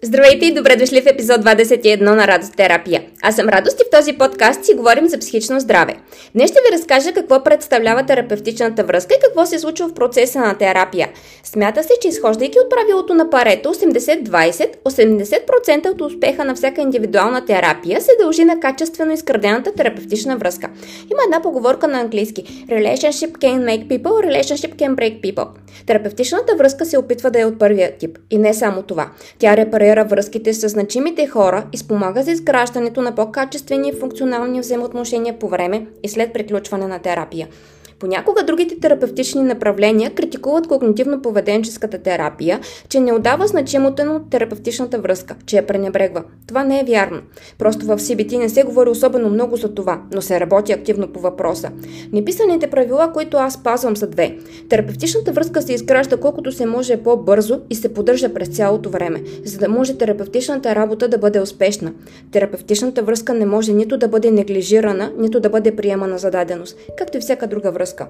Здравейте и добре дошли в епизод 21 на Радост терапия. Аз съм Радост и в този подкаст си говорим за психично здраве. Днес ще ви разкажа какво представлява терапевтичната връзка и какво се случва в процеса на терапия. Смята се, че изхождайки от правилото на парето 80-20, 80% от успеха на всяка индивидуална терапия се дължи на качествено изградената терапевтична връзка. Има една поговорка на английски Relationship can make people, relationship can break people. Терапевтичната връзка се опитва да е от първия тип. И не само това. Тя репарира връзките с значимите хора и спомага за изграждането на по-качествени и функционални взаимоотношения по време и след приключване на терапия. Понякога другите терапевтични направления критикуват когнитивно-поведенческата терапия, че не отдава значимото на терапевтичната връзка, че я пренебрегва. Това не е вярно. Просто в CBT не се говори особено много за това, но се работи активно по въпроса. Неписаните правила, които аз спазвам са две. Терапевтичната връзка се изгражда колкото се може по-бързо и се поддържа през цялото време, за да може терапевтичната работа да бъде успешна. Терапевтичната връзка не може нито да бъде неглижирана, нито да бъде приемана за даденост, както и всяка друга връзка връзка.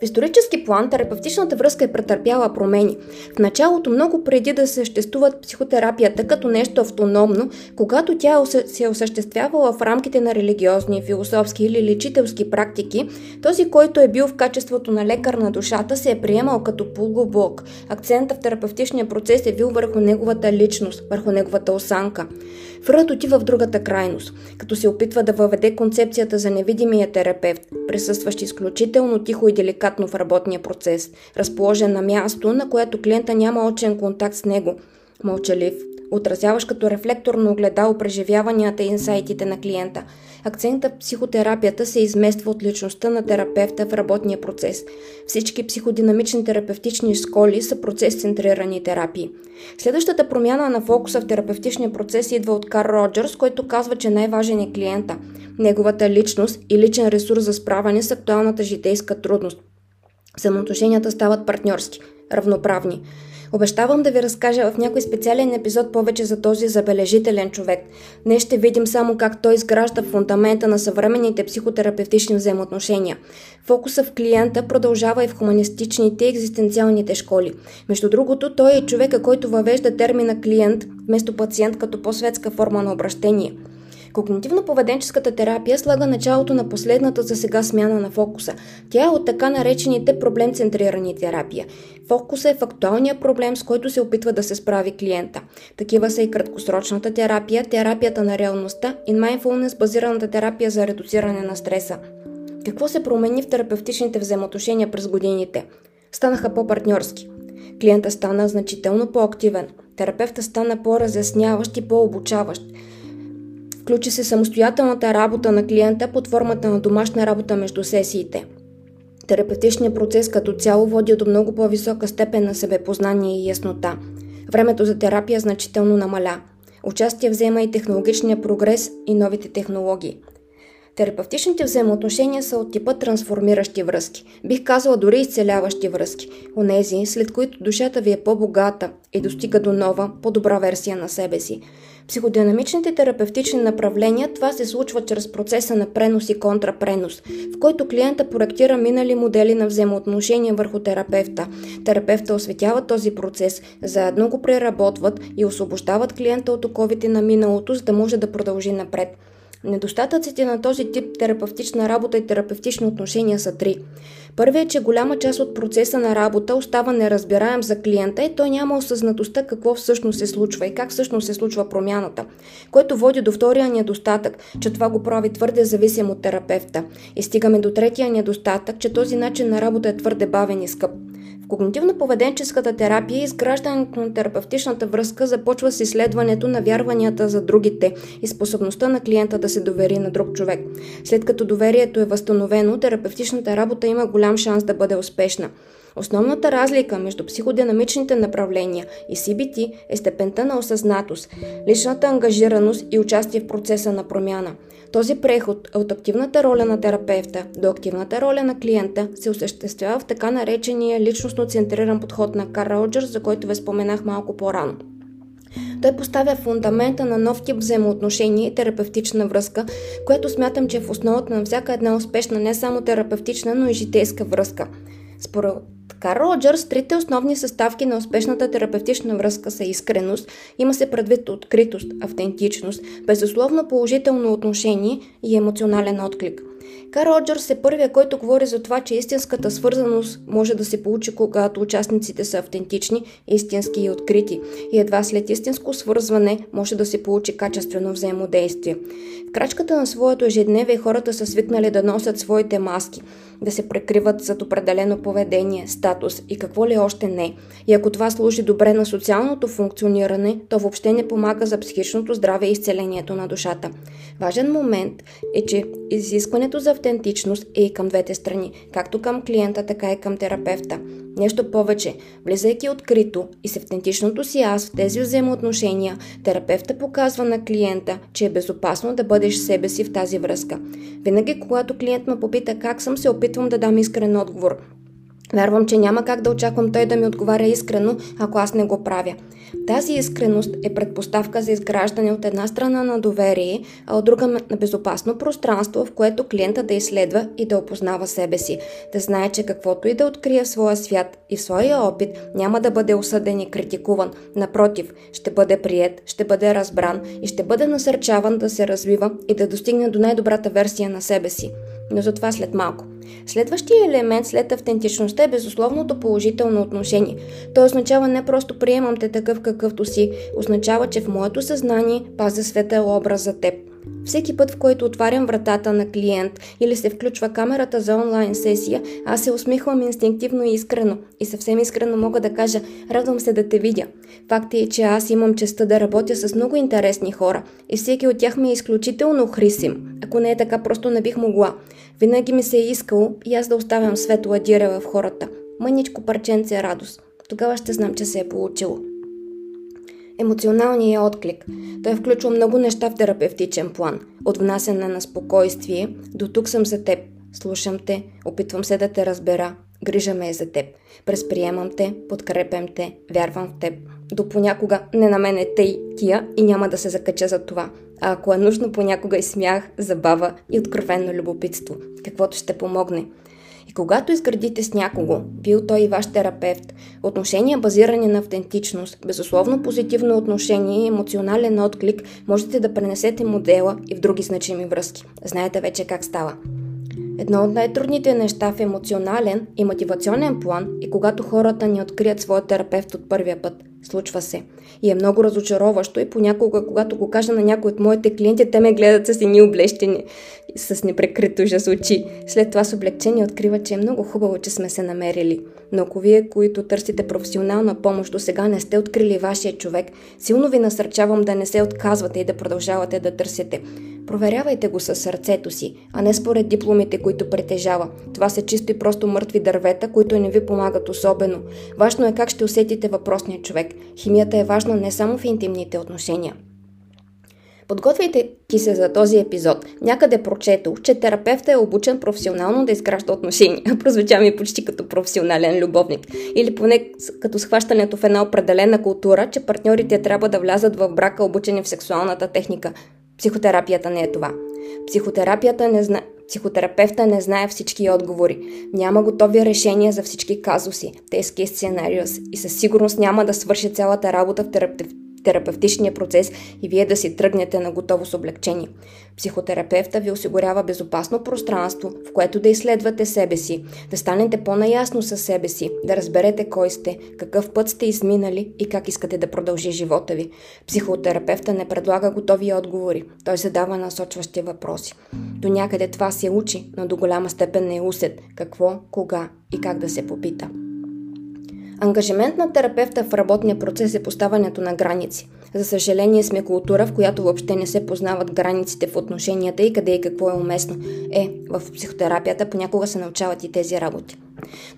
В исторически план терапевтичната връзка е претърпяла промени. В началото, много преди да съществуват психотерапията като нещо автономно, когато тя се е осъществявала в рамките на религиозни, философски или лечителски практики, този, който е бил в качеството на лекар на душата, се е приемал като полубог. Акцента в терапевтичния процес е бил върху неговата личност, върху неговата осанка. Фръд отива в другата крайност, като се опитва да въведе концепцията за невидимия терапевт, присъстващ изключително тихо и деликатно в работния процес, разположен на място, на което клиента няма очен контакт с него, мълчалив, отразяваш като рефлекторно огледало преживяванията и инсайтите на клиента. Акцента в психотерапията се измества от личността на терапевта в работния процес. Всички психодинамични терапевтични школи са процес-центрирани терапии. Следващата промяна на фокуса в терапевтичния процес идва от Кар Роджерс, който казва, че най-важен е клиента, неговата личност и личен ресурс за справяне с актуалната житейска трудност. Самоотношенията стават партньорски, равноправни. Обещавам да ви разкажа в някой специален епизод повече за този забележителен човек. Днес ще видим само как той изгражда фундамента на съвременните психотерапевтични взаимоотношения. Фокуса в клиента продължава и в хуманистичните и екзистенциалните школи. Между другото, той е човека, който въвежда термина клиент вместо пациент като по-светска форма на обращение – Когнитивно-поведенческата терапия слага началото на последната за сега смяна на фокуса. Тя е от така наречените проблем-центрирани терапия. Фокусът е в актуалния проблем, с който се опитва да се справи клиента. Такива са и краткосрочната терапия, терапията на реалността и mindfulness базираната терапия за редуциране на стреса. Какво се промени в терапевтичните взаимоотношения през годините? Станаха по-партньорски. Клиента стана значително по-активен. Терапевта стана по-разясняващ и по-обучаващ. Включи се самостоятелната работа на клиента под формата на домашна работа между сесиите. Терапевтичният процес като цяло води до много по-висока степен на себепознание и яснота. Времето за терапия значително намаля. Участие взема и технологичния прогрес и новите технологии. Терапевтичните взаимоотношения са от типа трансформиращи връзки. Бих казала дори изцеляващи връзки. Онези, след които душата ви е по-богата и достига до нова, по-добра версия на себе си психодинамичните терапевтични направления това се случва чрез процеса на пренос и контрапренос, в който клиента проектира минали модели на взаимоотношения върху терапевта. Терапевта осветява този процес, заедно го преработват и освобождават клиента от оковите на миналото, за да може да продължи напред. Недостатъците на този тип терапевтична работа и терапевтични отношения са три. Първият е, че голяма част от процеса на работа остава неразбираем за клиента и той няма осъзнатостта какво всъщност се случва и как всъщност се случва промяната, което води до втория недостатък, че това го прави твърде зависим от терапевта. И стигаме до третия недостатък, че този начин на работа е твърде бавен и скъп. Когнитивно-поведенческата терапия изграждането на терапевтичната връзка започва с изследването на вярванията за другите и способността на клиента да се довери на друг човек. След като доверието е възстановено, терапевтичната работа има голям шанс да бъде успешна. Основната разлика между психодинамичните направления и CBT е степента на осъзнатост, личната ангажираност и участие в процеса на промяна. Този преход от активната роля на терапевта до активната роля на клиента се осъществява в така наречения личностно центриран подход на Кар Роджерс, за който ви споменах малко по-рано. Той поставя фундамента на нов тип взаимоотношение и терапевтична връзка, което смятам, че е в основата на всяка една успешна не само терапевтична, но и житейска връзка. Според Карл Роджърс трите основни съставки на успешната терапевтична връзка са искреност, има се предвид откритост, автентичност, безусловно положително отношение и емоционален отклик – Кар Роджърс е първия, който говори за това, че истинската свързаност може да се получи, когато участниците са автентични, истински и открити. И едва след истинско свързване може да се получи качествено взаимодействие. В крачката на своето ежедневие хората са свикнали да носят своите маски – да се прекриват зад определено поведение, статус и какво ли още не. И ако това служи добре на социалното функциониране, то въобще не помага за психичното здраве и изцелението на душата. Важен момент е, че изискването за автентичност е и към двете страни, както към клиента, така и към терапевта. Нещо повече, влизайки открито и с автентичното си аз в тези взаимоотношения, терапевта показва на клиента, че е безопасно да бъдеш себе си в тази връзка. Винаги, когато клиент ме попита как съм се опитвам да дам искрен отговор. Вярвам, че няма как да очаквам той да ми отговаря искрено, ако аз не го правя. Тази искреност е предпоставка за изграждане от една страна на доверие, а от друга на безопасно пространство, в което клиента да изследва и да опознава себе си, да знае, че каквото и да открие в своя свят и в своя опит няма да бъде осъден и критикуван. Напротив, ще бъде прият, ще бъде разбран и ще бъде насърчаван да се развива и да достигне до най-добрата версия на себе си. Но за това след малко. Следващия елемент след автентичността е безусловното положително отношение. То означава не просто приемам те такъв какъвто си, означава, че в моето съзнание пазя светъл образ за теб. Всеки път, в който отварям вратата на клиент или се включва камерата за онлайн сесия, аз се усмихвам инстинктивно и искрено. И съвсем искрено мога да кажа, радвам се да те видя. Факт е, че аз имам честа да работя с много интересни хора и всеки от тях ми е изключително хрисим. Ако не е така, просто не бих могла. Винаги ми се е искало и аз да оставям светла диря в хората. Мъничко парченце радост. Тогава ще знам, че се е получило. Емоционалният отклик. Той е включва много неща в терапевтичен план. От внасяне на спокойствие до тук съм за теб. Слушам те, опитвам се да те разбера. Грижа ме е за теб. Пресприемам те, подкрепям те, вярвам в теб. До понякога не на мен е тъй тия и няма да се закача за това. А ако е нужно понякога и смях, забава и откровенно любопитство. Каквото ще помогне. И когато изградите с някого, бил той и ваш терапевт, отношения базирани на автентичност, безусловно позитивно отношение и емоционален отклик, можете да пренесете модела и в други значими връзки. Знаете вече как става. Едно от най-трудните неща в емоционален и мотивационен план е когато хората ни открият своя терапевт от първия път. Случва се. И е много разочароващо и понякога, когато го кажа на някой от моите клиенти, те ме гледат с едни облещени, с непрекрито жас очи. След това с облегчение откриват, че е много хубаво, че сме се намерили. Но ако вие, които търсите професионална помощ, до сега не сте открили вашия човек, силно ви насърчавам да не се отказвате и да продължавате да търсите. Проверявайте го със сърцето си, а не според дипломите, които притежава. Това са чисто и просто мъртви дървета, които не ви помагат особено. Важно е как ще усетите въпросния човек. Химията е важна не само в интимните отношения. Подготвяйте ти се за този епизод. Някъде прочетох, че терапевта е обучен професионално да изгражда отношения. Прозвуча ми почти като професионален любовник. Или поне като схващането в една определена култура, че партньорите трябва да влязат в брака обучени в сексуалната техника. Психотерапията не е това. Психотерапията не зна... Психотерапевта не знае всички отговори. Няма готови решения за всички казуси, тески сценариус и със сигурност няма да свърши цялата работа в терапевт терапевтичния процес и вие да си тръгнете на готово с облегчение. Психотерапевта ви осигурява безопасно пространство, в което да изследвате себе си, да станете по-наясно със себе си, да разберете кой сте, какъв път сте изминали и как искате да продължи живота ви. Психотерапевта не предлага готови отговори, той задава насочващи въпроси. До някъде това се учи, но до голяма степен не е усет какво, кога и как да се попита. Ангажимент на терапевта в работния процес е поставянето на граници. За съжаление сме култура, в която въобще не се познават границите в отношенията и къде и какво е уместно. Е, в психотерапията понякога се научават и тези работи.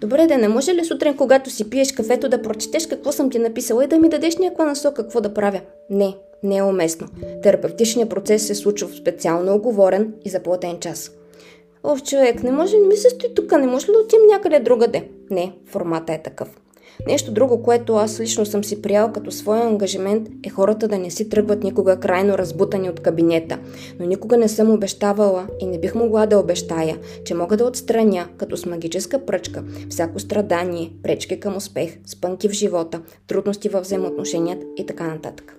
Добре, да не може ли сутрин, когато си пиеш кафето, да прочетеш какво съм ти написала и да ми дадеш някаква насок какво да правя? Не, не е уместно. Терапевтичният процес се случва в специално оговорен и заплатен час. Ов, човек, не може, не ми се стои тук, не може ли да отим някъде другаде? Не, формата е такъв. Нещо друго, което аз лично съм си приял като своя ангажимент е хората да не си тръгват никога крайно разбутани от кабинета. Но никога не съм обещавала и не бих могла да обещая, че мога да отстраня като с магическа пръчка всяко страдание, пречки към успех, спънки в живота, трудности в взаимоотношенията и така нататък.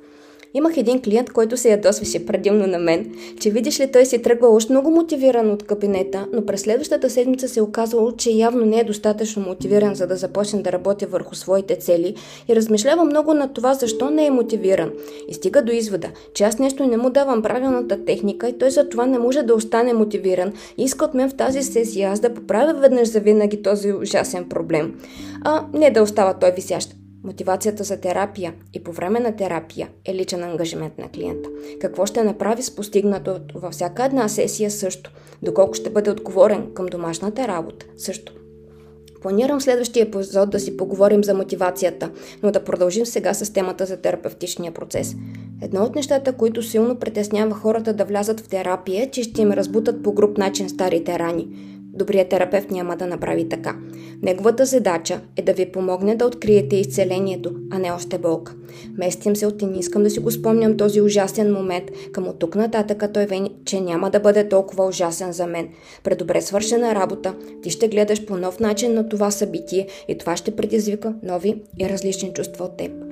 Имах един клиент, който се ядосваше предимно на мен, че видиш ли той си тръгва още много мотивиран от кабинета, но през следващата седмица се оказало, че явно не е достатъчно мотивиран, за да започне да работи върху своите цели и размишлява много на това, защо не е мотивиран. И стига до извода, че аз нещо не му давам правилната техника и той за това не може да остане мотивиран и иска от мен в тази сесия аз да поправя веднъж за винаги този ужасен проблем. А не да остава той висящ. Мотивацията за терапия и по време на терапия е личен ангажимент на клиента. Какво ще направи с постигнато във всяка една сесия също. Доколко ще бъде отговорен към домашната работа също. Планирам следващия епизод да си поговорим за мотивацията, но да продължим сега с темата за терапевтичния процес. Едно от нещата, които силно притеснява хората да влязат в терапия е, че ще им разбутат по груп начин старите рани. Добрият терапевт няма да направи така. Неговата задача е да ви помогне да откриете изцелението, а не още болка. Местим се от и не искам да си го спомням този ужасен момент, към от тук нататък той вече няма да бъде толкова ужасен за мен. Пред добре свършена работа, ти ще гледаш по нов начин на това събитие и това ще предизвика нови и различни чувства от теб.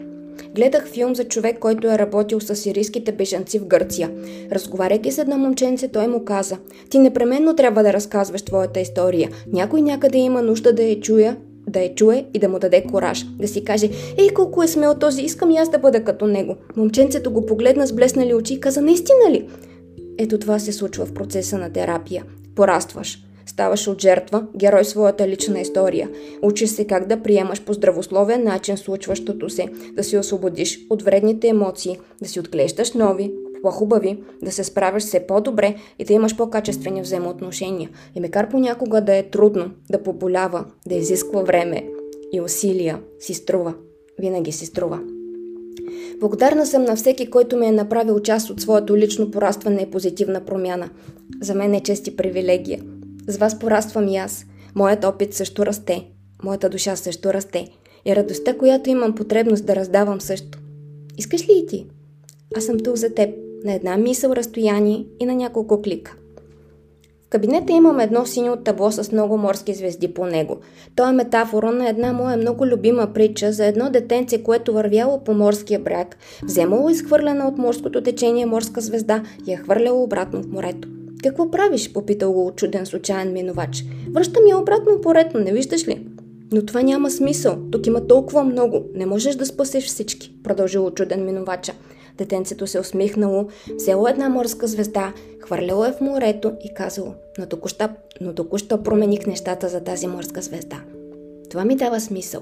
Гледах филм за човек, който е работил с сирийските бежанци в Гърция. Разговаряйки с една момченце, той му каза «Ти непременно трябва да разказваш твоята история. Някой някъде има нужда да я чуя да я чуе и да му даде кораж. Да си каже, ей колко е смел този, искам и аз да бъда като него. Момченцето го погледна с блеснали очи и каза, наистина ли? Ето това се случва в процеса на терапия. Порастваш. Ставаш от жертва, герой своята лична история. Учиш се как да приемаш по здравословен начин случващото се, да се освободиш от вредните емоции, да си отглеждаш нови, по-хубави, да се справяш все по-добре и да имаш по-качествени взаимоотношения. И макар понякога да е трудно, да поболява, да изисква време и усилия, си струва. Винаги си струва. Благодарна съм на всеки, който ми е направил част от своето лично порастване и позитивна промяна. За мен е чест и привилегия – с вас пораствам и аз. Моят опит също расте. Моята душа също расте. И радостта, която имам потребност да раздавам също. Искаш ли и ти? Аз съм тук за теб, на една мисъл разстояние и на няколко клика. В кабинета имам едно синьо табло с много морски звезди по него. То е метафора на една моя много любима притча за едно детенце, което вървяло по морския бряг, вземало изхвърлена от морското течение морска звезда и я хвърляло обратно в морето. Какво правиш? попитал го чуден случайен минувач. Връщам я обратно поредно, не виждаш ли? Но това няма смисъл. Тук има толкова много. Не можеш да спасиш всички, продължил чуден минувача. Детенцето се усмихнало, взело една морска звезда, хвърляло е в морето и казало, но току-що, но току-що промених нещата за тази морска звезда. Това ми дава смисъл.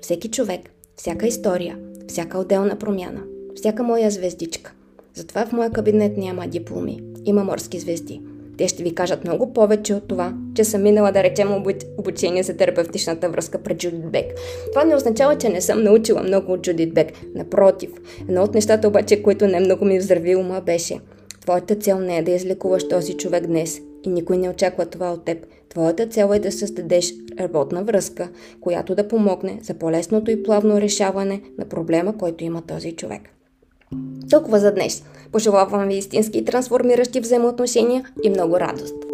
Всеки човек, всяка история, всяка отделна промяна, всяка моя звездичка. Затова в моя кабинет няма дипломи, има морски звезди. Те ще ви кажат много повече от това, че съм минала да речем обучение за терапевтичната връзка пред Джудит Бек. Това не означава, че не съм научила много от Джудит Бек. Напротив, едно от нещата обаче, които не много ми взрави ума беше Твоята цел не е да излекуваш този човек днес и никой не очаква това от теб. Твоята цел е да създадеш работна връзка, която да помогне за по-лесното и плавно решаване на проблема, който има този човек. Толкова за днес. Пожелавам ви истински трансформиращи взаимоотношения и много радост.